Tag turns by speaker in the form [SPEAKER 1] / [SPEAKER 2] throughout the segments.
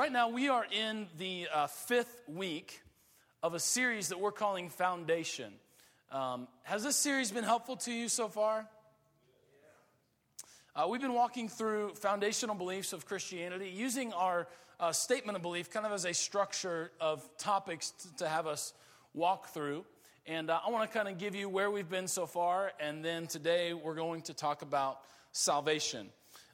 [SPEAKER 1] right now we are in the uh, fifth week of a series that we're calling Foundation. Um, has this series been helpful to you so far? Uh, we've been walking through foundational beliefs of Christianity using our uh, statement of belief kind of as a structure of topics to, to have us walk through. And uh, I want to kind of give you where we've been so far, and then today we're going to talk about salvation.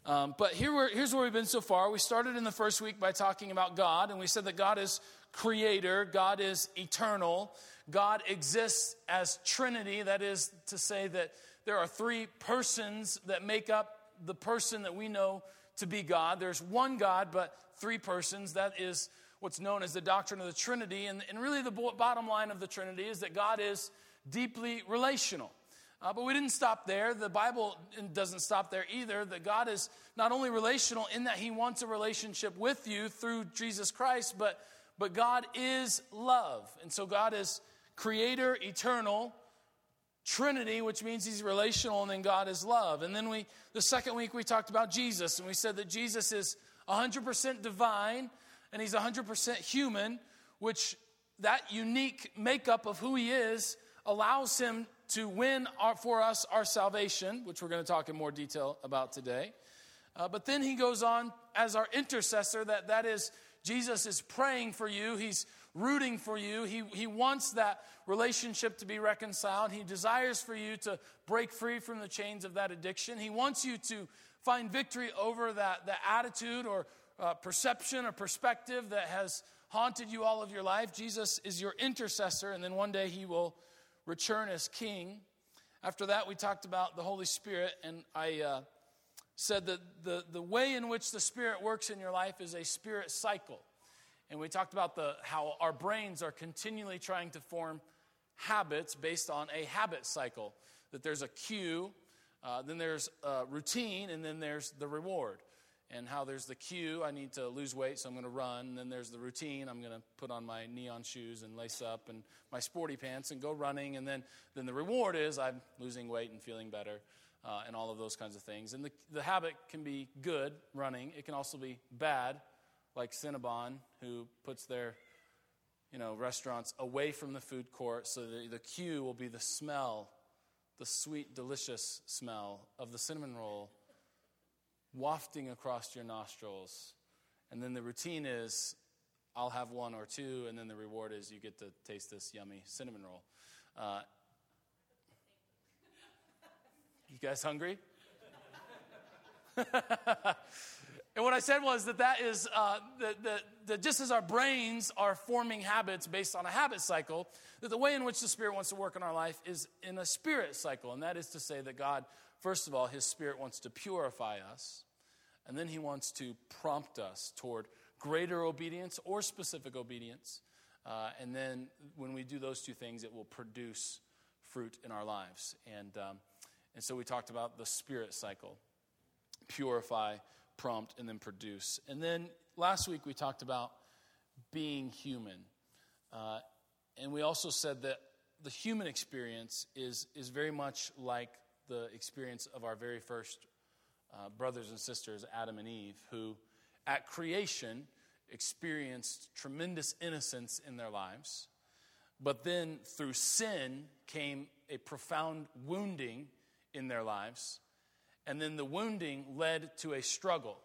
[SPEAKER 1] Um, but here here's where we've been so far. We started in the first week by talking about God, and we said that God is creator, God is eternal, God exists as Trinity. That is to say that there are three persons that make up the person that we know to be God. There's one God, but three persons. That is what's known as the doctrine of the Trinity. And, and really, the bottom line of the Trinity is that God is deeply relational. Uh, but we didn't stop there. The Bible doesn't stop there either. That God is not only relational in that He wants a relationship with you through Jesus Christ, but, but God is love. And so God is creator, eternal, Trinity, which means He's relational, and then God is love. And then we, the second week, we talked about Jesus, and we said that Jesus is 100% divine and He's 100% human, which that unique makeup of who He is allows Him to win our, for us our salvation, which we're going to talk in more detail about today. Uh, but then he goes on as our intercessor, that, that is, Jesus is praying for you, he's rooting for you, he, he wants that relationship to be reconciled, he desires for you to break free from the chains of that addiction, he wants you to find victory over that, that attitude or uh, perception or perspective that has haunted you all of your life. Jesus is your intercessor, and then one day he will return as king. After that, we talked about the Holy Spirit, and I uh, said that the, the way in which the Spirit works in your life is a spirit cycle. And we talked about the, how our brains are continually trying to form habits based on a habit cycle. That there's a cue, uh, then there's a routine, and then there's the reward and how there's the cue I need to lose weight, so I'm going to run. And then there's the routine I'm going to put on my neon shoes and lace up and my sporty pants and go running. And then, then the reward is I'm losing weight and feeling better uh, and all of those kinds of things. And the, the habit can be good, running. It can also be bad, like Cinnabon, who puts their you know, restaurants away from the food court so the, the cue will be the smell, the sweet, delicious smell of the cinnamon roll wafting across your nostrils. And then the routine is I'll have one or two, and then the reward is you get to taste this yummy cinnamon roll. Uh, you guys hungry? and what I said was that that is uh, that, that, that just as our brains are forming habits based on a habit cycle, that the way in which the Spirit wants to work in our life is in a spirit cycle. And that is to say that God, first of all, His Spirit wants to purify us. And then he wants to prompt us toward greater obedience or specific obedience. Uh, and then when we do those two things, it will produce fruit in our lives. And, um, and so we talked about the spirit cycle purify, prompt, and then produce. And then last week we talked about being human. Uh, and we also said that the human experience is, is very much like the experience of our very first uh, brothers and sisters, Adam and Eve, who at creation experienced tremendous innocence in their lives. But then through sin came a profound wounding in their lives. And then the wounding led to a struggle,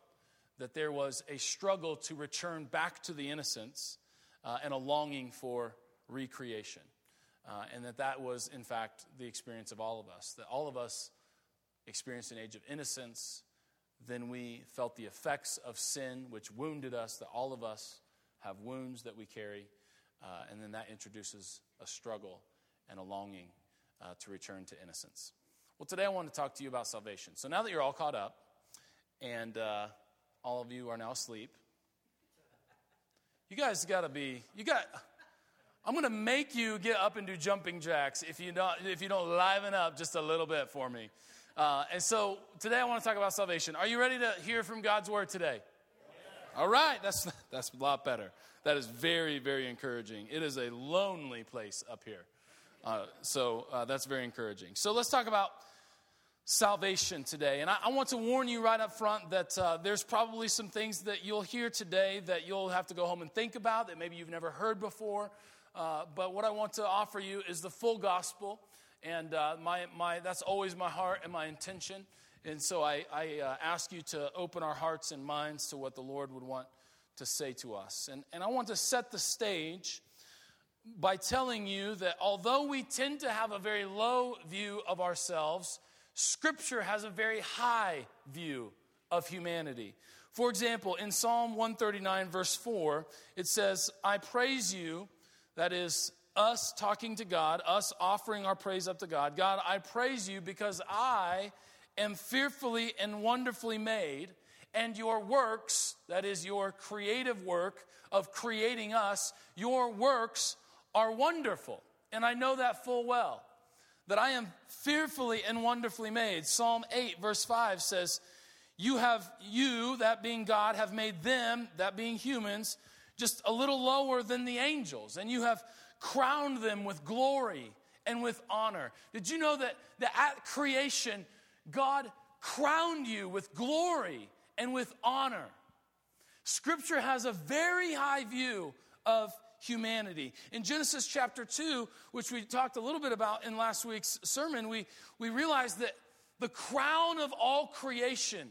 [SPEAKER 1] that there was a struggle to return back to the innocence uh, and a longing for recreation. Uh, and that that was, in fact, the experience of all of us. That all of us experienced an age of innocence. Then we felt the effects of sin, which wounded us, that all of us have wounds that we carry. Uh, and then that introduces a struggle and a longing uh, to return to innocence. Well, today I want to talk to you about salvation. So now that you're all caught up, and uh, all of you are now asleep, you guys got to be, you got, I'm going to make you get up and do jumping jacks if you don't, if you don't liven up just a little bit for me. Uh, and so today I want to talk about salvation. Are you ready to hear from God's word today? All right, that's, that's a lot better. That is very, very encouraging. It is a lonely place up here. Uh, so uh, that's very encouraging. So let's talk about salvation today. And I, I, want to warn you right up front that uh, there's probably some things that you'll hear today that you'll have to go home and think about that maybe you've never heard before. Uh, but what I want to offer you is the full gospel. And uh, my, my, that's always my heart and my intention. And so I, I uh, ask you to open our hearts and minds to what the Lord would want to say to us. And, and I want to set the stage by telling you that although we tend to have a very low view of ourselves, Scripture has a very high view of humanity. For example, in Psalm 139, verse 4, it says, I praise you, that is, us talking to God, us offering our praise up to God. God, I praise you because I am fearfully and wonderfully made, and your works, that is, your creative work of creating us, your works are wonderful. And I know that full well that I am fearfully and wonderfully made. Psalm 8, verse 5 says, You have, you, that being God, have made them, that being humans, just a little lower than the angels, and you have crowned them with glory and with honor. Did you know that, that at creation, God crowned you with glory and with honor? Scripture has a very high view of humanity. In Genesis chapter 2, which we talked a little bit about in last week's sermon, we, we realized that the crown of all creation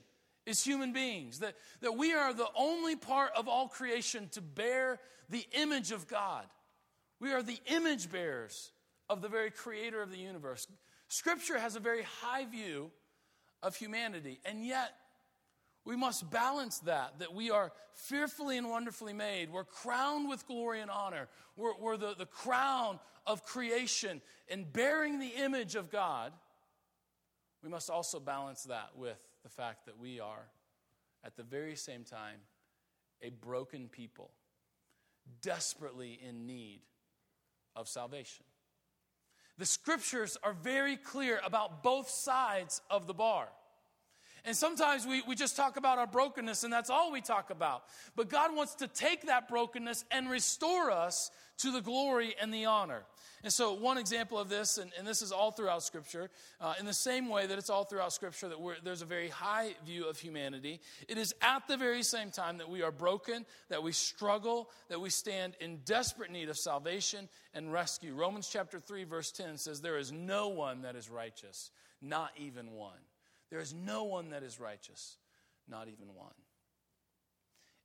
[SPEAKER 1] is human beings, that, that we are the only part of all creation to bear the image of God. We are the image bearers of the very creator of the universe. Scripture has a very high view of humanity, and yet we must balance that, that we are fearfully and wonderfully made. We're crowned with glory and honor. We're, we're the, the crown of creation and bearing the image of God. We must also balance that with the fact that we are, at the very same time, a broken people, desperately in need of salvation. The scriptures are very clear about both sides of the bar. And sometimes we, we just talk about our brokenness and that's all we talk about. But God wants to take that brokenness and restore us to the glory and the honor. And so, one example of this, and, and this is all throughout Scripture, uh, in the same way that it's all throughout Scripture that there's a very high view of humanity, it is at the very same time that we are broken, that we struggle, that we stand in desperate need of salvation and rescue. Romans chapter 3, verse 10 says, There is no one that is righteous, not even one. There is no one that is righteous, not even one.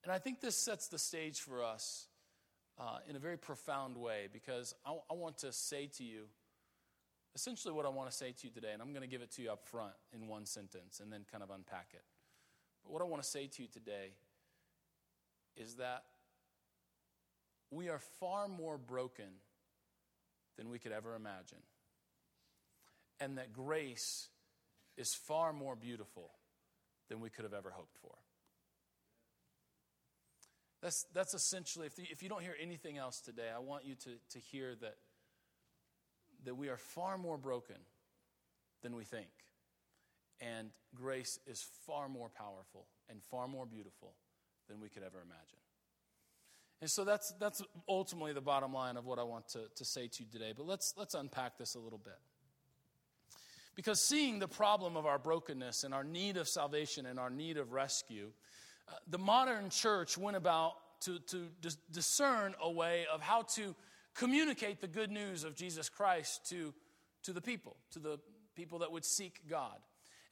[SPEAKER 1] And I think this sets the stage for us uh, in a very profound way because I, I want to say to you essentially what I want to say to you today, and I'm going to give it to you up front in one sentence and then kind of unpack it. But what I want to say to you today is that we are far more broken than we could ever imagine. And that grace is far more beautiful than we could have ever hoped for. That's, that's essentially, if, the, if you don't hear anything else today, I want you to, to hear that, that we are far more broken than we think. And grace is far more powerful and far more beautiful than we could ever imagine. And so that's, that's ultimately the bottom line of what I want to, to say to you today. But let's, let's unpack this a little bit. Because seeing the problem of our brokenness and our need of salvation and our need of rescue, uh, the modern church went about to, to dis- discern a way of how to communicate the good news of Jesus Christ to, to the people, to the people that would seek God.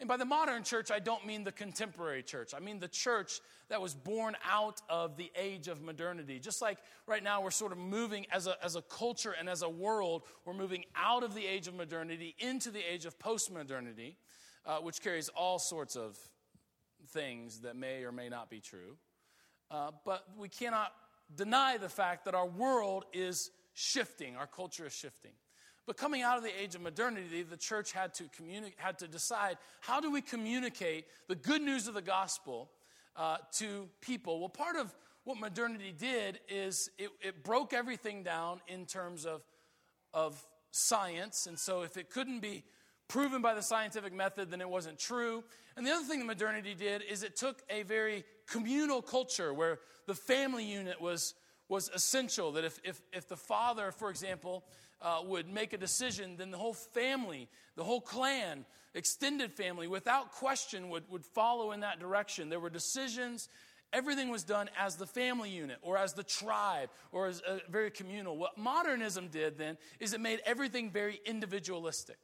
[SPEAKER 1] And by the modern church, I don't mean the contemporary church. I mean the church that was born out of the age of modernity. Just like right now, we're sort of moving as a, as a culture and as a world, we're moving out of the age of modernity into the age of post-modernity, uh, which carries all sorts of things that may or may not be true. Uh, but we cannot deny the fact that our world is shifting, our culture is shifting. But coming out of the age of modernity, the church had to, communi- had to decide how do we communicate the good news of the gospel uh, to people? Well, part of what modernity did is it, it broke everything down in terms of, of science. And so if it couldn't be proven by the scientific method, then it wasn't true. And the other thing that modernity did is it took a very communal culture where the family unit was, was essential. That if, if, if the father, for example, uh, would make a decision, then the whole family, the whole clan, extended family, without question, would, would follow in that direction. There were decisions. Everything was done as the family unit or as the tribe or as a very communal. What modernism did then is it made everything very individualistic.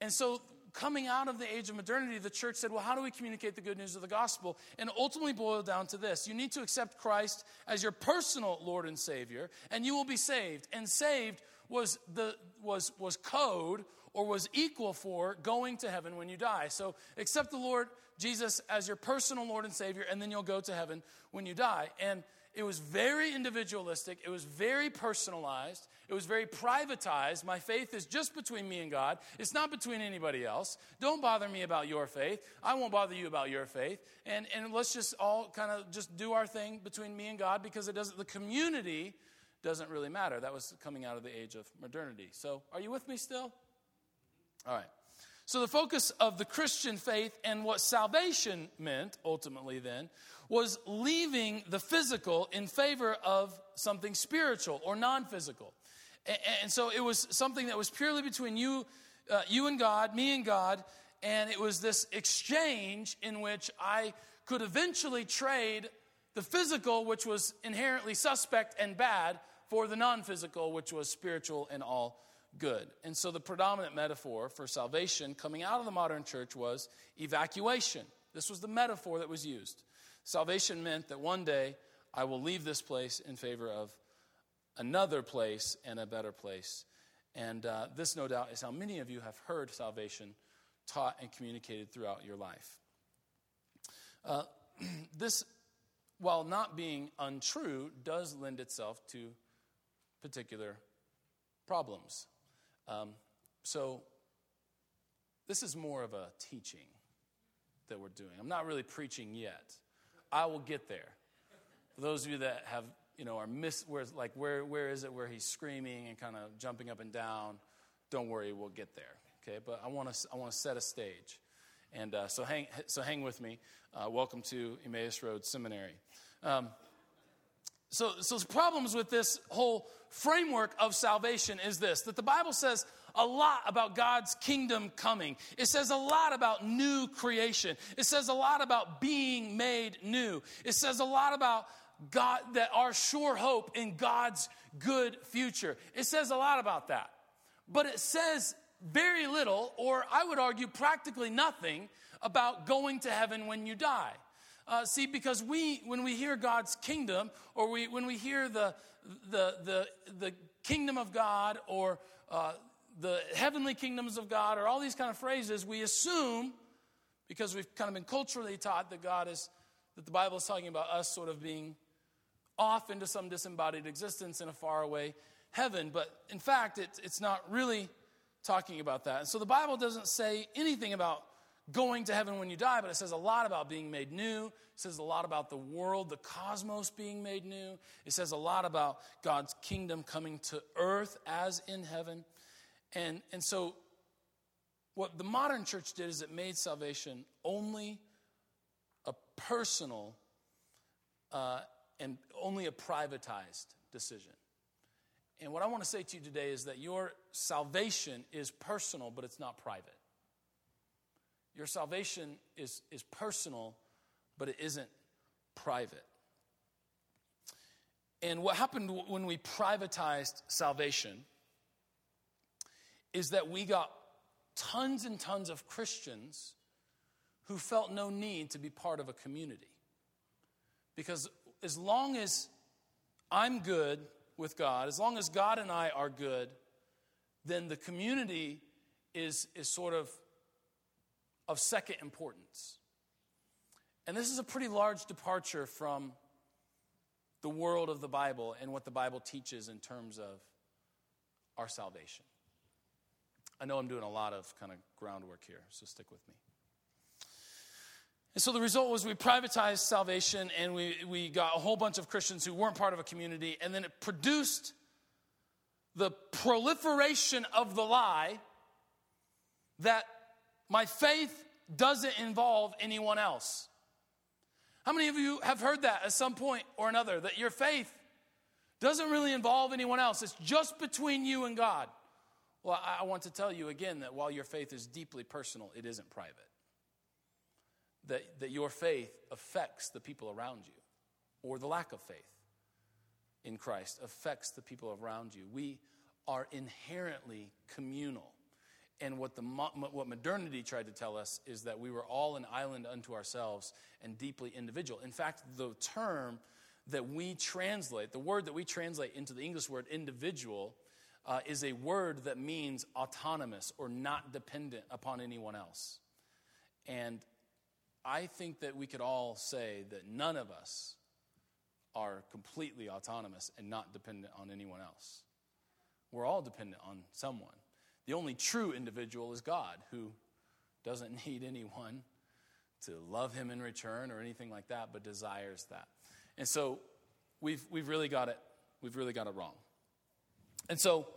[SPEAKER 1] And so coming out of the age of modernity, the church said, well, how do we communicate the good news of the gospel? And ultimately boiled down to this you need to accept Christ as your personal Lord and Savior, and you will be saved. And saved was, the, was, was code or was equal for going to heaven when you die. So accept the Lord Jesus as your personal Lord and Savior, and then you'll go to heaven when you die. And it was very individualistic, it was very personalized, it was very privatized. My faith is just between me and God, it's not between anybody else. Don't bother me about your faith. I won't bother you about your faith. And, and let's just all kind of just do our thing between me and God because it doesn't, the community doesn't really matter. That was coming out of the age of modernity. So, are you with me still? All right. So, the focus of the Christian faith and what salvation meant ultimately then was leaving the physical in favor of something spiritual or non physical. And, so, it was something that was purely between you, uh, you and God, me and God, and it was this exchange in which I could eventually trade the physical, which was inherently suspect and bad, for the non physical, which was spiritual and all good. And so the predominant metaphor for salvation coming out of the modern church was evacuation. This was the metaphor that was used. Salvation meant that one day I will leave this place in favor of another place and a better place. And uh, this, no doubt, is how many of you have heard salvation taught and communicated throughout your life. Uh, this, while not being untrue, does lend itself to particular problems. Um, so, this is more of a teaching that we're doing. I'm not really preaching yet. I will get there. For those of you that have, you know, are miss, where, like, where, where is it where he's screaming and kind of jumping up and down? Don't worry, we'll get there. Okay, but I want to, I want to set a stage. And uh, so, hang, so hang with me. Uh, welcome to Emmaus Road Seminary. Um, so, so the problems with this whole framework of salvation is this that the Bible says a lot about God's kingdom coming. It says a lot about new creation. It says a lot about being made new. It says a lot about God, that our sure hope in God's good future. It says a lot about that. But it says very little, or I would argue practically nothing, about going to heaven when you die. Uh, see, because we, when we hear God's kingdom, or we, when we hear the, the, the, the kingdom of God, or uh, the heavenly kingdoms of God, or all these kind of phrases, we assume, because we've kind of been culturally taught that God is, that the Bible is talking about us sort of being off into some disembodied existence in a faraway heaven. But in fact, it, it's not really talking about that. And so the Bible doesn't say anything about going to heaven when you die, but it says a lot about being made new. It says a lot about the world, the cosmos being made new. It says a lot about God's kingdom coming to earth as in heaven. And, and so, what the modern church did is it made salvation only a personal uh, and only a privatized decision. And what I want to say to you today is that your salvation is personal, but it's not private. Your salvation is, is personal, but it isn't private. And what happened when we privatized salvation is that we got tons and tons of Christians who felt no need to be part of a community. Because as long as I'm good with God, as long as God and I are good, then the community is, is sort of of second importance. And this is a pretty large departure from the world of the Bible and what the Bible teaches in terms of our salvation. I know I'm doing a lot of kind of groundwork here, so stick with me. And so the result was we privatized salvation and we, we got a whole bunch of Christians who weren't part of a community, and then it produced the proliferation of the lie that my faith doesn't involve anyone else. How many of you have heard that at some point or another? That your faith Doesn't really involve anyone else. It's just between you and God. Well, I want to tell you again that while your faith is deeply personal, it isn't private. That, that your faith affects the people around you, or the lack of faith in Christ affects the people around you. We are inherently communal. And what, the, what modernity tried to tell us is that we were all an island unto ourselves and deeply individual. In fact, the term that we translate, the word that we translate into the English word individual, uh, is a word that means autonomous or not dependent upon anyone else. And I think that we could all say that none of us are completely autonomous and not dependent on anyone else. We're all dependent on someone. The only true individual is God, who doesn't need anyone to love him in return or anything like that, but desires that. And so we've, we've really got it, we've really got it wrong. And so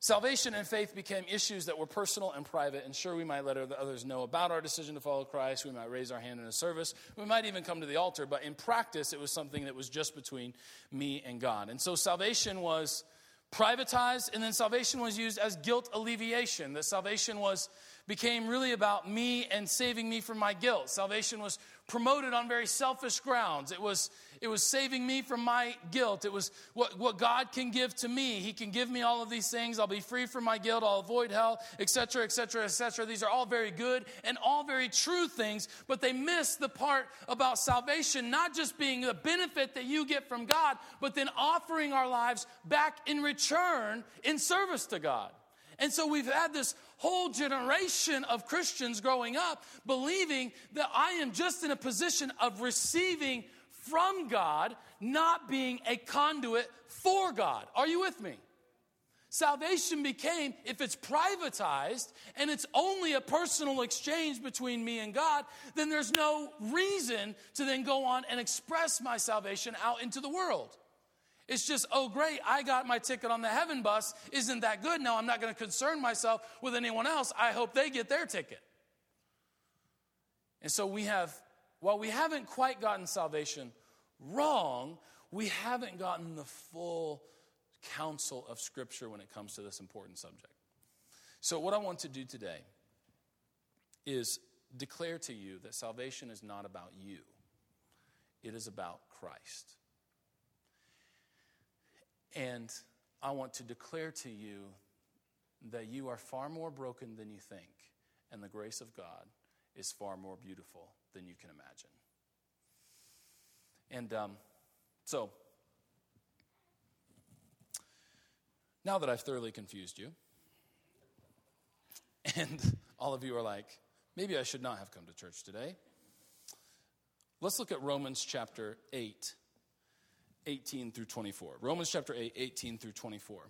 [SPEAKER 1] salvation and faith became issues that were personal and private. And sure, we might let others know about our decision to follow Christ. We might raise our hand in a service. We might even come to the altar. But in practice, it was something that was just between me and God. And so salvation was privatized, and then salvation was used as guilt alleviation. That salvation was became really about me and saving me from my guilt. Salvation was promoted on very selfish grounds. It was, it was saving me from my guilt. It was what, what God can give to me. He can give me all of these things. I'll be free from my guilt. I'll avoid hell, etc., etc., etc. These are all very good and all very true things, but they miss the part about salvation not just being the benefit that you get from God, but then offering our lives back in return in service to God. And so we've had this whole generation of Christians growing up believing that I am just in a position of receiving from God, not being a conduit for God. Are you with me? Salvation became, if it's privatized and it's only a personal exchange between me and God, then there's no reason to then go on and express my salvation out into the world. It's just, oh, great, I got my ticket on the heaven bus. Isn't that good? Now I'm not going to concern myself with anyone else. I hope they get their ticket. And so we have, while we haven't quite gotten salvation wrong, we haven't gotten the full counsel of Scripture when it comes to this important subject. So, what I want to do today is declare to you that salvation is not about you, it is about Christ. And I want to declare to you that you are far more broken than you think, and the grace of God is far more beautiful than you can imagine. And um, so, now that I've thoroughly confused you, and all of you are like, maybe I should not have come to church today, let's look at Romans chapter 8 18 through 24. Romans chapter 8, 18 through 24.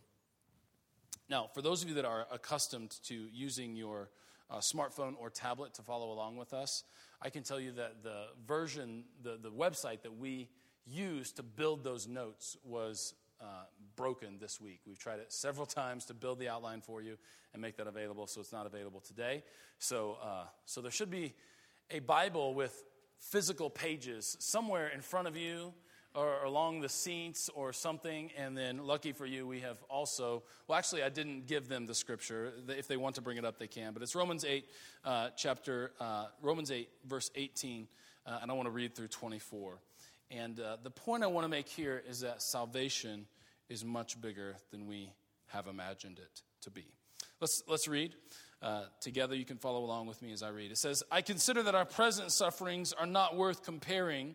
[SPEAKER 1] Now, for those of you that are accustomed to using your uh, smartphone or tablet to follow along with us, I can tell you that the version, the, the website that we used to build those notes was uh, broken this week. We've tried it several times to build the outline for you and make that available, so it's not available today. So, uh, so there should be a Bible with physical pages somewhere in front of you or along the seats or something. And then, lucky for you, we have also, well, actually, I didn't give them the scripture. If they want to bring it up, they can. But it's Romans 8, uh, chapter, uh, Romans 8, verse 18. Uh, and I want to read through 24. And uh, the point I want to make here is that salvation is much bigger than we have imagined it to be. Let's, let's read. Uh, together, you can follow along with me as I read. It says, I consider that our present sufferings are not worth comparing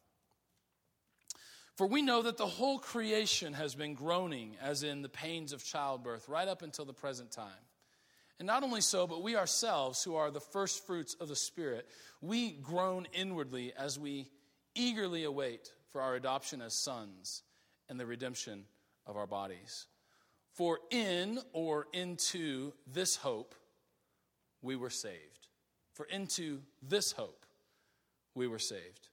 [SPEAKER 1] For we know that the whole creation has been groaning, as in the pains of childbirth, right up until the present time. And not only so, but we ourselves, who are the first fruits of the Spirit, we groan inwardly as we eagerly await for our adoption as sons and the redemption of our bodies. For in or into this hope we were saved. For into this hope we were saved.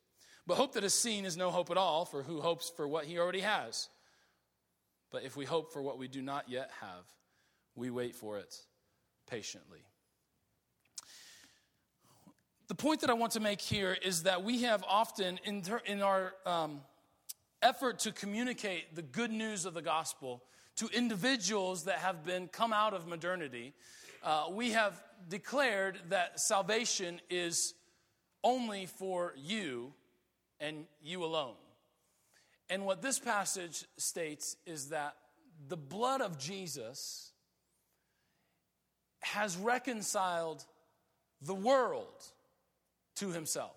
[SPEAKER 1] But hope that is seen is no hope at all, for who hopes for what he already has? But if we hope for what we do not yet have, we wait for it patiently. The point that I want to make here is that we have often, in, ter- in our um, effort to communicate the good news of the gospel to individuals that have been come out of modernity, uh, we have declared that salvation is only for you and you alone. And what this passage states is that the blood of Jesus has reconciled the world to himself.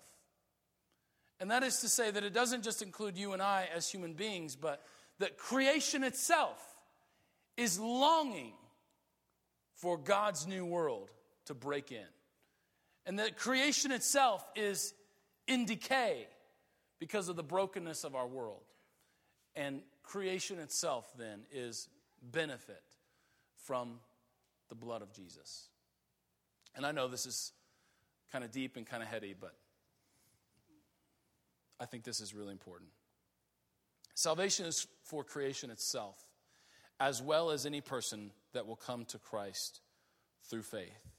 [SPEAKER 1] And that is to say that it doesn't just include you and I as human beings, but that creation itself is longing for God's new world to break in. And that creation itself is in decay because of the brokenness of our world. And creation itself then is benefit from the blood of Jesus. And I know this is kind of deep and kind of heady, but I think this is really important. Salvation is for creation itself, as well as any person that will come to Christ through faith.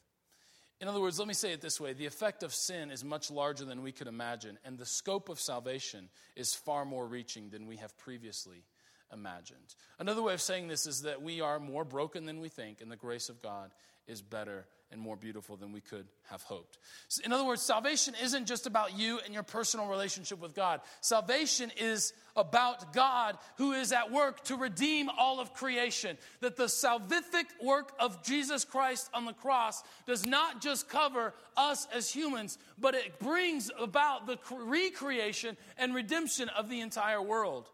[SPEAKER 1] In other words, let me say it this way the effect of sin is much larger than we could imagine, and the scope of salvation is far more reaching than we have previously imagined. Another way of saying this is that we are more broken than we think, and the grace of God is better and more beautiful than we could have hoped. In other words, salvation isn't just about you and your personal relationship with God. Salvation is about God who is at work to redeem all of creation. That the salvific work of Jesus Christ on the cross does not just cover us as humans, but it brings about the recreation and redemption of the entire world.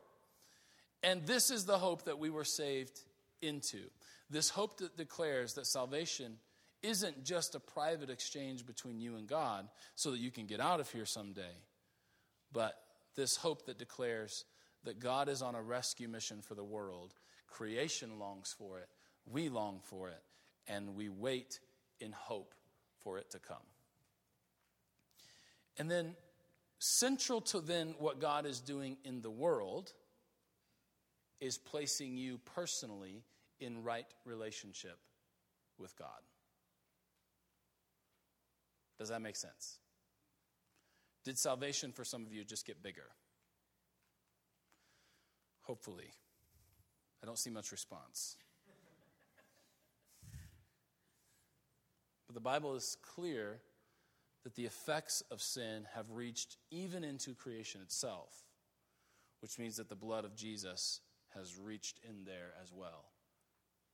[SPEAKER 1] And this is the hope that we were saved into. This hope that declares that salvation isn't just a private exchange between you and God so that you can get out of here someday, but this hope that declares that God is on a rescue mission for the world. Creation longs for it, we long for it, and we wait in hope for it to come. And then, central to then what God is doing in the world is placing you personally in right relationship with God. Does that make sense? Did salvation for some of you just get bigger? Hopefully. I don't see much response. But the Bible is clear that the effects of sin have reached even into creation itself, which means that the blood of Jesus has reached in there as well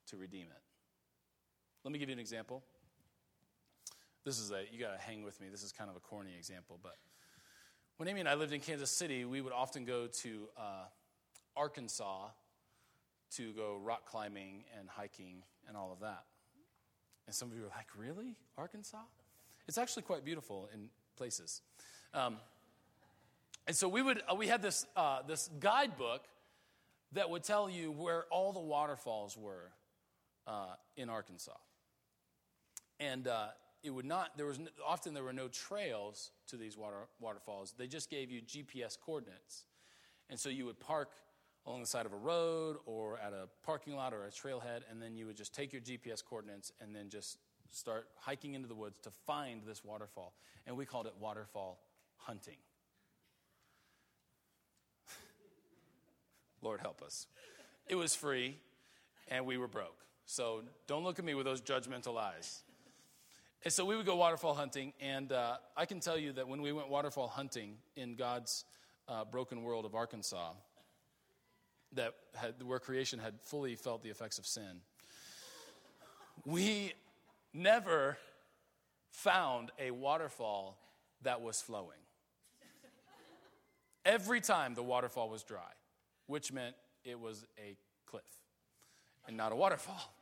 [SPEAKER 1] to redeem it. Let me give you an example. This is a, you got to hang with me. This is kind of a corny example, but when Amy and I lived in Kansas City, we would often go to uh, Arkansas to go rock climbing and hiking and all of that. And some of you are like, really? Arkansas? It's actually quite beautiful in places. Um, and so we would uh, we had this uh, this guidebook that would tell you where all the waterfalls were uh, in Arkansas. And uh, it would not, there was, often there were no trails to these water, waterfalls. They just gave you GPS coordinates. And so you would park along the side of a road or at a parking lot or a trailhead, and then you would just take your GPS coordinates and then just start hiking into the woods to find this waterfall. And we called it waterfall hunting. Lord help us. It was free, and we were broke. So don't look at me with those judgmental eyes. And so we would go waterfall hunting, and uh, I can tell you that when we went waterfall hunting in God's uh, broken world of Arkansas, that had, where creation had fully felt the effects of sin, we never found a waterfall that was flowing. Every time the waterfall was dry, which meant it was a cliff and not a waterfall.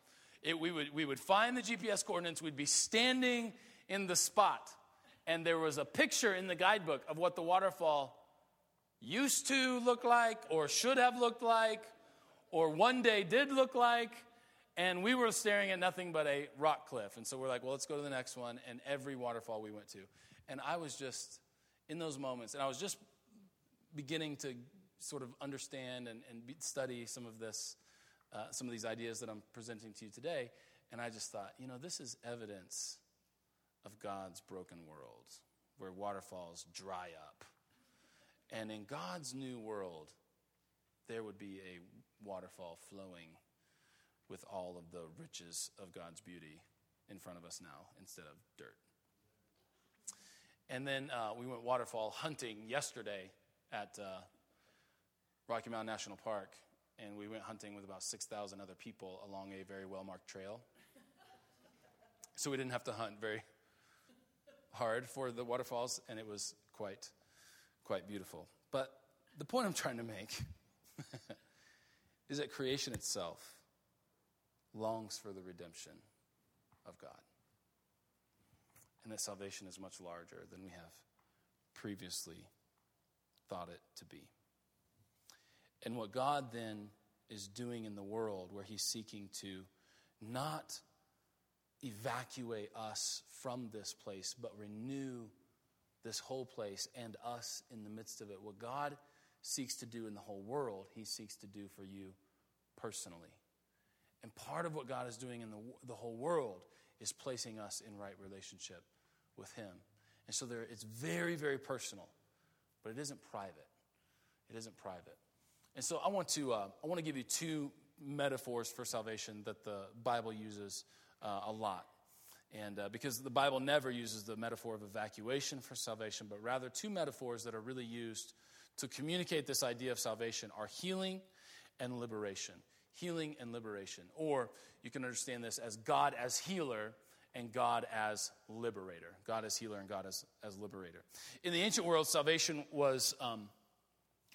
[SPEAKER 1] It, we, would, we would find the GPS coordinates, we'd be standing in the spot, and there was a picture in the guidebook of what the waterfall used to look like, or should have looked like, or one day did look like. And we were staring at nothing but a rock cliff. And so we're like, well, let's go to the next one. And every waterfall we went to. And I was just in those moments, and I was just beginning to sort of understand and, and study some of this, uh, some of these ideas that I'm presenting to you today. And I just thought, you know, this is evidence of God's broken world where waterfalls dry up. And in God's new world, there would be a waterfall flowing with all of the riches of God's beauty in front of us now instead of dirt. And then uh, we went waterfall hunting yesterday at uh, Rocky Mountain National Park, and we went hunting with about 6,000 other people along a very well marked trail. So we didn't have to hunt very hard for the waterfalls, and it was quite, quite beautiful. But the point I'm trying to make is that creation itself longs for the redemption of God. And that salvation is much larger than we have previously thought it to be. And what God then is doing in the world, where He's seeking to not evacuate us from this place, but renew this whole place and us in the midst of it. What God seeks to do in the whole world, He seeks to do for you personally. And part of what God is doing in the, the whole world is placing us in right relationship with Him. And so there, it's very, very personal, but it isn't private. It isn't private. And so I want to, uh, I want to give you two metaphors for salvation that the Bible uses uh, a lot. And uh, because the Bible never uses the metaphor of evacuation for salvation, but rather two metaphors that are really used to communicate this idea of salvation are healing and liberation. Healing and liberation. Or you can understand this as God as healer and God as liberator. God as healer and God as, as liberator. In the ancient world, salvation was. Um,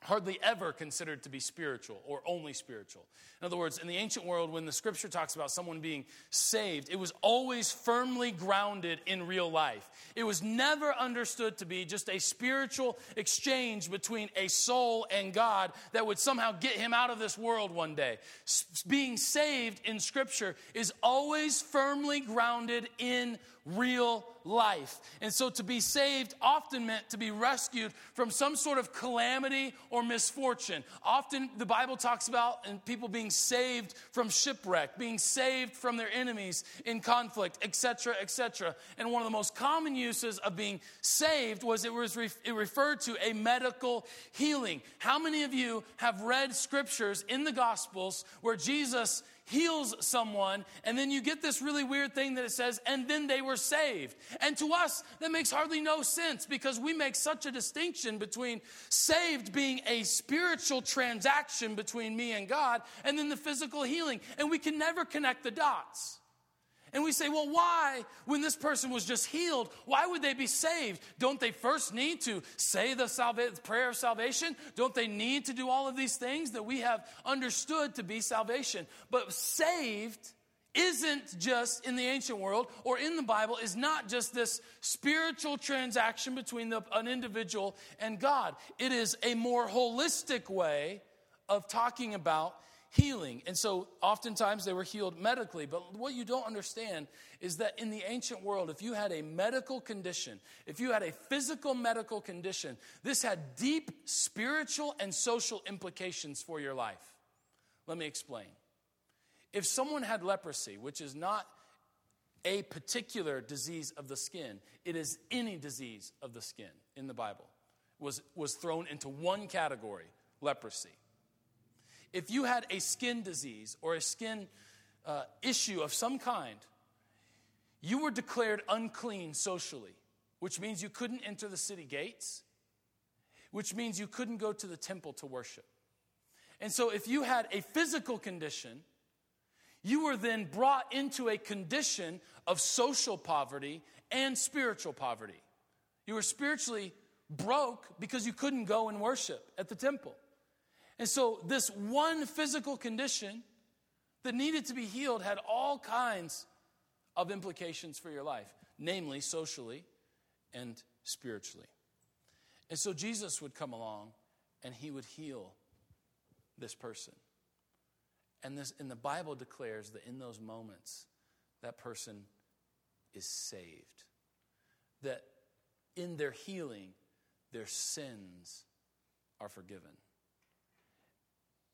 [SPEAKER 1] hardly ever considered to be spiritual or only spiritual. In other words, in the ancient world, when the scripture talks about someone being saved, it was always firmly grounded in real life. It was never understood to be just a spiritual exchange between a soul and God that would somehow get him out of this world one day. S- being saved in scripture is always firmly grounded in real life. And so to be saved often meant to be rescued from some sort of calamity or misfortune. Often the Bible talks about and people being saved from shipwreck, being saved from their enemies in conflict, etc., etc. And one of the most common uses of being saved was it was re- it referred to a medical healing. How many of you have read scriptures in the gospels where Jesus heals someone, and then you get this really weird thing that it says, and then they were saved. And to us, that makes hardly no sense because we make such a distinction between saved being a spiritual transaction between me and God, and then the physical healing. And we can never connect the dots. And we say, well, why, when this person was just healed, why would they be saved? Don't they first need to say the salva- prayer of salvation? Don't they need to do all of these things that we have understood to be salvation? But saved isn't just in the ancient world or in the Bible, is not just this spiritual transaction between the, an individual and God. It is a more holistic way of talking about healing. And so oftentimes they were healed medically. But what you don't understand is that in the ancient world, if you had a medical condition, if you had a physical medical condition, this had deep spiritual and social implications for your life. Let me explain. If someone had leprosy, which is not a particular disease of the skin, it is any disease of the skin in the Bible, was, was thrown into one category leprosy. If you had a skin disease or a skin uh, issue of some kind, you were declared unclean socially, which means you couldn't enter the city gates, which means you couldn't go to the temple to worship. And so, if you had a physical condition, you were then brought into a condition of social poverty and spiritual poverty. You were spiritually broke because you couldn't go and worship at the temple. And so, this one physical condition that needed to be healed had all kinds of implications for your life, namely socially and spiritually. And so, Jesus would come along and he would heal this person. And, this, and the Bible declares that in those moments, that person is saved. That in their healing, their sins are forgiven.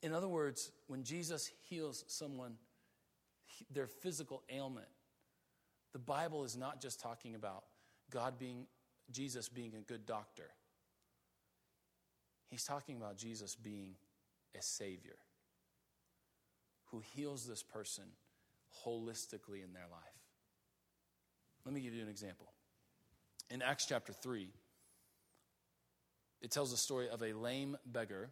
[SPEAKER 1] In other words, when Jesus heals someone, their physical ailment, the Bible is not just talking about God being, Jesus being a good doctor. He's talking about Jesus being a Savior who heals this person holistically in their life. Let me give you an example. In Acts chapter 3, it tells the story of a lame beggar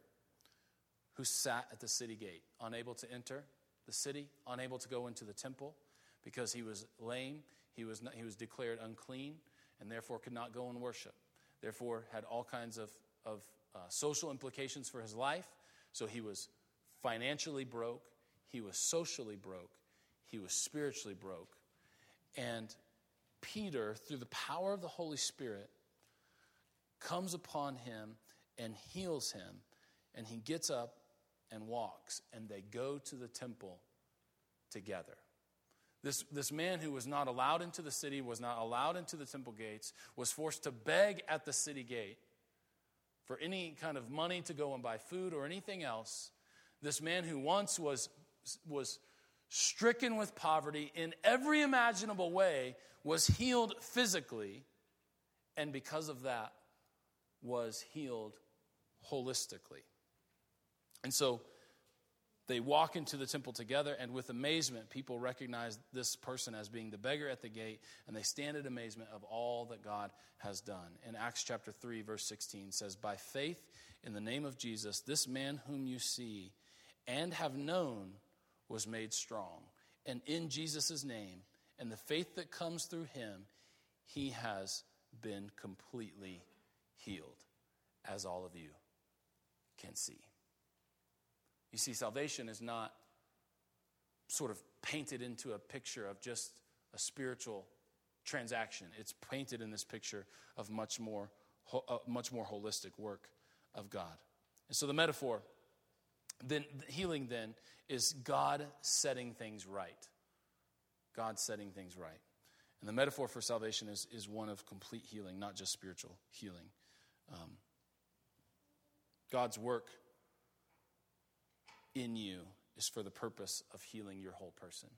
[SPEAKER 1] who sat at the city gate, unable to enter the city, unable to go into the temple because he was lame, he was, not, he was declared unclean, and therefore could not go and worship. Therefore, had all kinds of, of uh, social implications for his life. So he was financially broke, he was socially broke, he was spiritually broke. And Peter, through the power of the Holy Spirit, comes upon him and heals him. And he gets up and walks, and they go to the temple together. This, this man who was not allowed into the city, was not allowed into the temple gates, was forced to beg at the city gate for any kind of money to go and buy food or anything else. This man who once was, was stricken with poverty in every imaginable way was healed physically, and because of that, was healed holistically. And so they walk into the temple together, and with amazement, people recognize this person as being the beggar at the gate, and they stand in amazement of all that God has done. In Acts chapter 3, verse 16 says, By faith in the name of Jesus, this man whom you see and have known was made strong. And in Jesus' name, and the faith that comes through him, he has been completely healed, as all of you can see. You see, salvation is not sort of painted into a picture of just a spiritual transaction. It's painted in this picture of much more, uh, much more holistic work of God. And so the metaphor, then healing then is God setting things right. God setting things right. And the metaphor for salvation is, is one of complete healing, not just spiritual healing. Um, God's work in you is for the purpose of healing your whole person.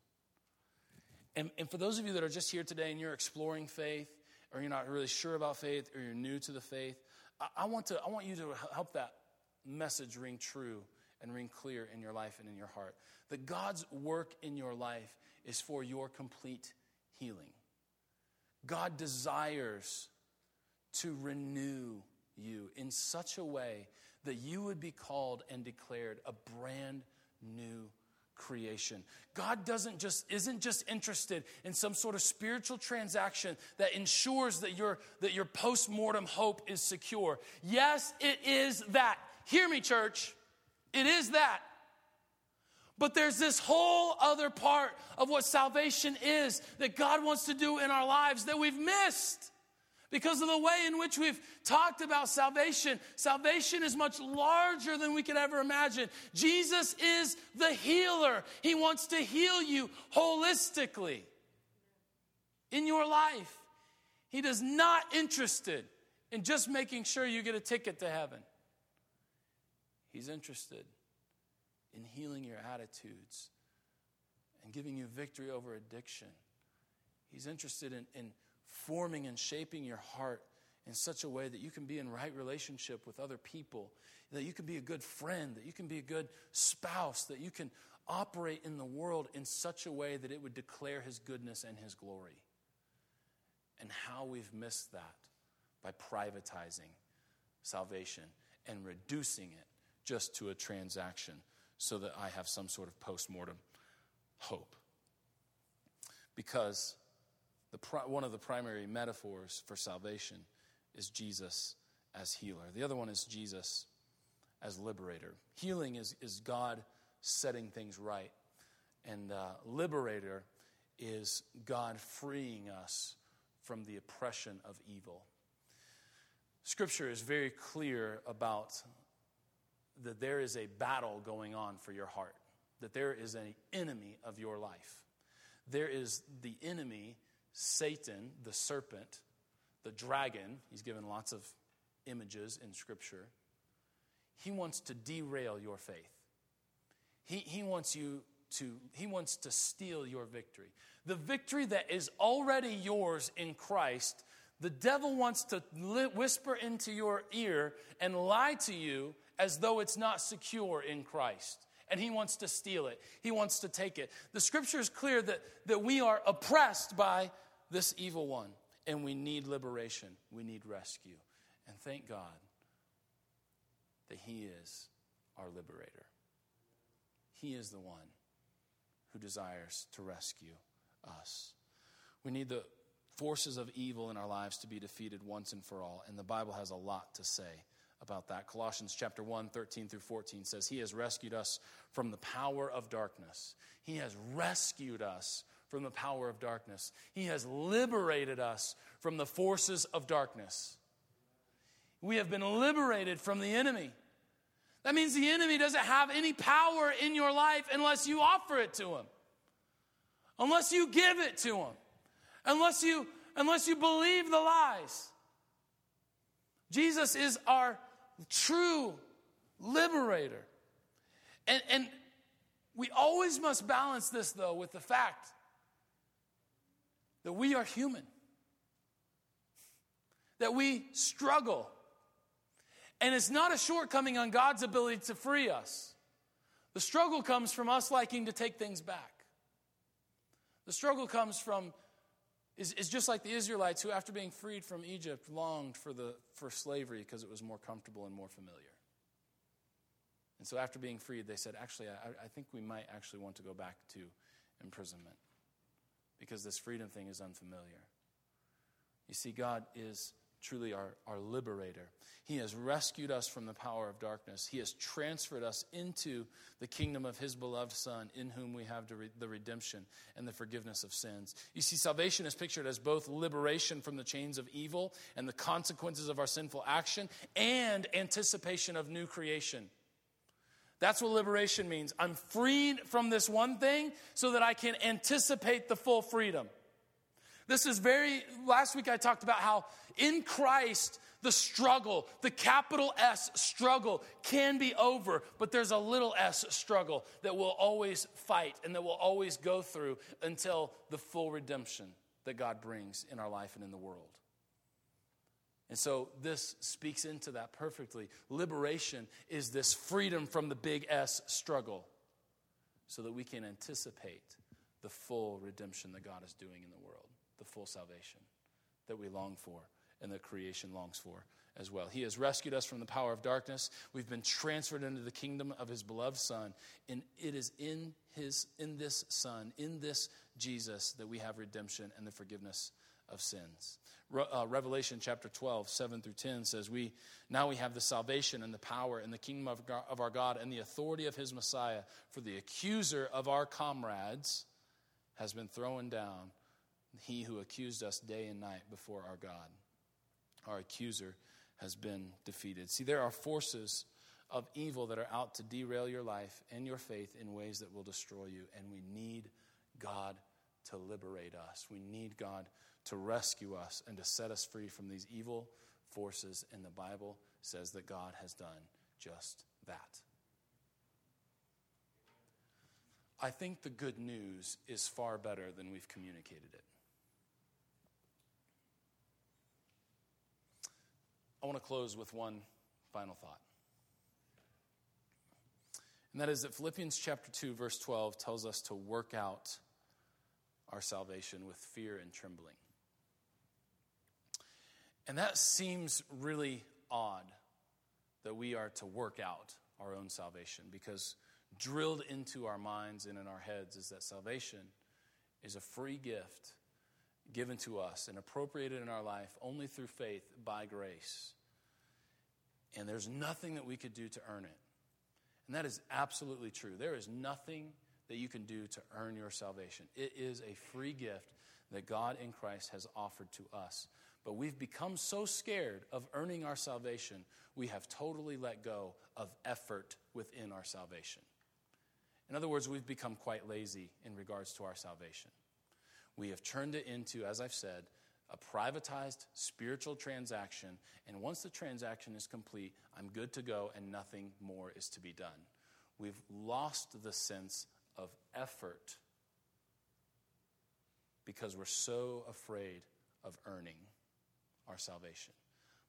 [SPEAKER 1] And, and for those of you that are just here today and you're exploring faith, or you're not really sure about faith, or you're new to the faith, I, I want, to, I want you to help that message ring true and ring clear in your life and in your heart. That God's work in your life is for your complete healing. God desires to renew you in such a way that you would be called and declared a brand new creation. God doesn't just isn't just interested in some sort of spiritual transaction that ensures that your that your post-mortem hope is secure. Yes, it is that. Hear me church. It is that. But there's this whole other part of what salvation is that God wants to do in our lives that we've missed because of the way in which we've talked about salvation. Salvation is much larger than we could ever imagine. Jesus is the healer, He wants to heal you holistically in your life. He is not interested in just making sure you get a ticket to heaven. He's interested in healing your attitudes and giving you victory over addiction. He's interested in, in forming and shaping your heart in such a way that you can be in right relationship with other people, that you can be a good friend, that you can be a good spouse, that you can operate in the world in such a way that it would declare his goodness and his glory. And how we've missed that by privatizing salvation and reducing it just to a transaction so that I have some sort of post mortem hope. Because the, one of the primary metaphors for salvation is Jesus as healer. The other one is Jesus as liberator. Healing is, is God setting things right, and uh, liberator is God freeing us from the oppression of evil. Scripture is very clear about that there is a battle going on for your heart that there is an enemy of your life. There is the enemy, Satan, the serpent, the dragon. He's given lots of images in Scripture. He wants to derail your faith. He, he wants you to, he wants to steal your victory. The victory that is already yours in Christ, the devil wants to whisper into your ear and lie to you as though it's not secure in Christ. And he wants to steal it, he wants to take it. The scripture is clear that, that we are oppressed by this evil one, and we need liberation, we need rescue. And thank God that he is our liberator. He is the one who desires to rescue us. We need the forces of evil in our lives to be defeated once and for all, and the Bible has a lot to say about that. Colossians chapter 1, 13 through 14 says, He has rescued us from the power of darkness. He has rescued us from the power of darkness. He has liberated us from the forces of darkness. We have been liberated from the enemy. That means the enemy doesn't have any power in your life unless you offer it to him, unless you give it to him, unless you, unless you believe the lies. Jesus is our true liberator. And, and we always must balance this, though, with the fact that we are human, that we struggle and it's not a shortcoming on God's ability to free us. The struggle comes from us liking to take things back. The struggle comes from, is, is just like the Israelites who, after being freed from Egypt, longed for, the, for slavery because it was more comfortable and more familiar. And so, after being freed, they said, Actually, I, I think we might actually want to go back to imprisonment because this freedom thing is unfamiliar. You see, God is truly our, our liberator. He has rescued us from the power of darkness. He has transferred us into the kingdom of His beloved Son, in whom we have the redemption and the forgiveness of sins. You see, salvation is pictured as both liberation from the chains of evil and the consequences of our sinful action, and anticipation of new creation. That's what liberation means. I'm freed from this one thing so that I can anticipate the full freedom. This is very, last week I talked about how in Christ, the struggle, the capital S struggle can be over, but there's a little s struggle that we'll always fight and that we'll always go through until the full redemption that God brings in our life and in the world. And so this speaks into that perfectly. Liberation is this freedom from the big S struggle so that we can anticipate the full redemption that God is doing in the world the full salvation that we long for and that creation longs for as well. He has rescued us from the power of darkness. We've been transferred into the kingdom of his beloved son, and it is in his in this son, in this Jesus that we have redemption and the forgiveness of sins. Re- uh, Revelation chapter 12, 7 through 10 says, we, Now we have the salvation and the power and the kingdom of, God, of our God and the authority of his Messiah, for the accuser of our comrades has been thrown down he who accused us day and night before our God. Our accuser has been defeated. See, there are forces of evil that are out to derail your life and your faith in ways that will destroy you, and we need God to liberate us. We need God to rescue us and to set us free from these evil forces, and the Bible says that God has done just that. I think the good news is far better than we've communicated it. I want to close with one final thought. And that is that Philippians chapter 2, verse 12 tells us to work out our salvation with fear and trembling. And that seems really odd that we are to work out our own salvation because drilled into our minds and in our heads is that salvation is a free gift given to us and appropriated in our life only through faith by grace. And there's nothing that we could do to earn it. And that is absolutely true. There is nothing that you can do to earn your salvation. It is a free gift that God in Christ has offered to us. But we've become so scared of earning our salvation, we have totally let go of effort within our salvation. In other words, we've become quite lazy in regards to our salvation. We have turned it into, as I've said, a privatized spiritual transaction. And once the transaction is complete, I'm good to go and nothing more is to be done. We've lost the sense of effort because we're so afraid of earning our salvation.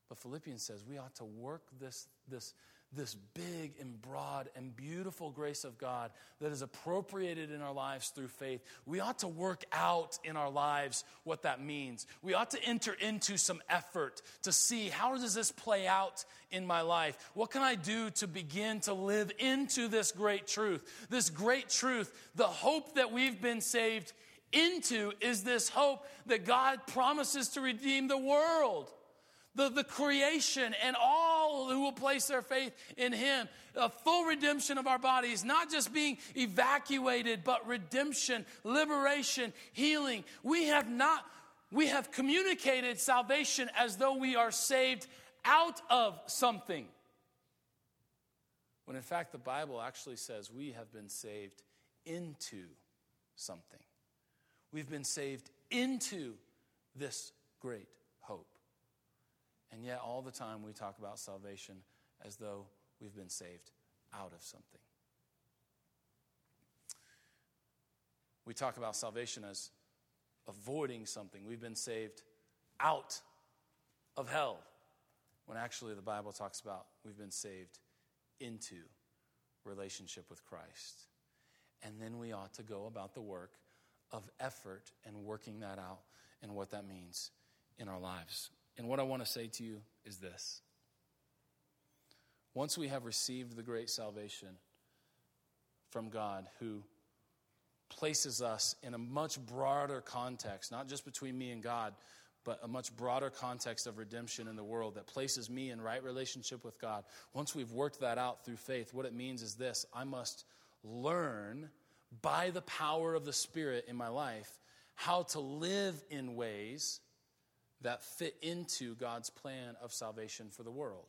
[SPEAKER 1] But Philippians says we ought to work this, this, this big and broad and beautiful grace of God that is appropriated in our lives through faith. We ought to work out in our lives what that means. We ought to enter into some effort to see how does this play out in my life? What can I do to begin to live into this great truth? This great truth, the hope that we've been saved into is this hope that God promises to redeem the world the, the creation and all who will place their faith in him. A full redemption of our bodies, not just being evacuated, but redemption, liberation, healing. We have not, we have communicated salvation as though we are saved out of something. When in fact, the Bible actually says we have been saved into something. We've been saved into this great hope. and yet, all the time, we talk about salvation as though we've been saved out of something. We talk about salvation as avoiding something. We've been saved out of hell, when actually the Bible talks about we've been saved into relationship with Christ. And then we ought to go about the work of effort and working that out and what that means in our lives. And what I want to say to you is this once we have received the great salvation from God, who places us in a much broader context, not just between me and God, but a much broader context of redemption in the world that places me in right relationship with God. Once we've worked that out through faith, what it means is this I must learn by the power of the Spirit in my life how to live in ways that fit into God's plan of salvation for the world.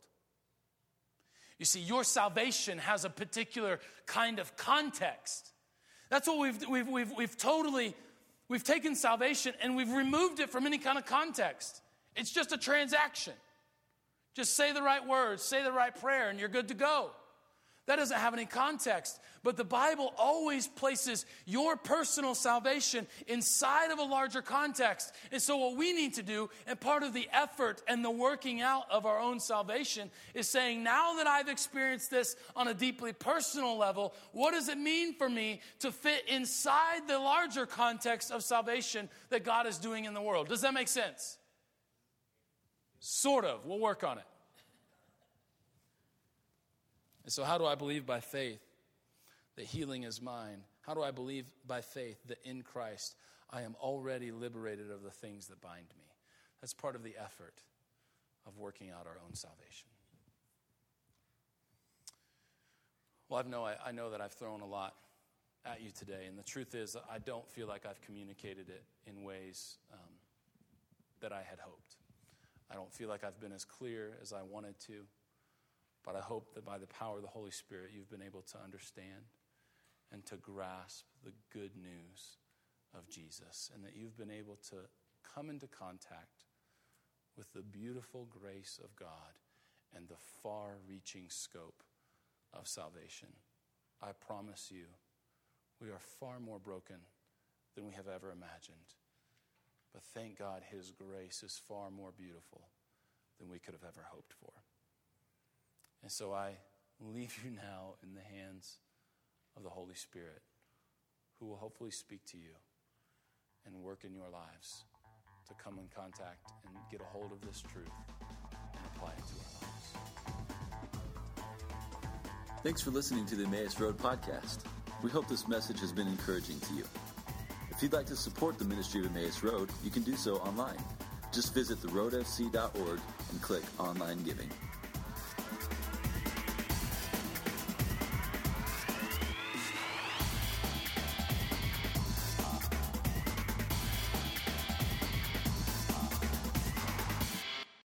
[SPEAKER 1] You see, your salvation has a particular kind of context. That's what we've, we've, we've, we've totally, we've taken salvation and we've removed it from any kind of context. It's just a transaction. Just say the right words, say the right prayer, and you're good to go. That doesn't have any context. But the Bible always places your personal salvation inside of a larger context. And so, what we need to do, and part of the effort and the working out of our own salvation, is saying, now that I've experienced this on a deeply personal level, what does it mean for me to fit inside the larger context of salvation that God is doing in the world? Does that make sense? Sort of. We'll work on it. And so, how do I believe by faith that healing is mine? How do I believe by faith that in Christ I am already liberated of the things that bind me? That's part of the effort of working out our own salvation. Well, I know, I, I know that I've thrown a lot at you today, and the truth is, I don't feel like I've communicated it in ways um, that I had hoped. I don't feel like I've been as clear as I wanted to. But I hope that by the power of the Holy Spirit, you've been able to understand and to grasp the good news of Jesus, and that you've been able to come into contact with the beautiful grace of God and the far reaching scope of salvation. I promise you, we are far more broken than we have ever imagined. But thank God, His grace is far more beautiful than we could have ever hoped for. And so I leave you now in the hands of the Holy Spirit, who will hopefully speak to you and work in your lives to come in contact and get a hold of this truth and apply it to our
[SPEAKER 2] lives. Thanks for listening to the Emmaus Road podcast. We hope this message has been encouraging to you. If you'd like to support the ministry of Emmaus Road, you can do so online. Just visit theroadfc.org and click Online Giving.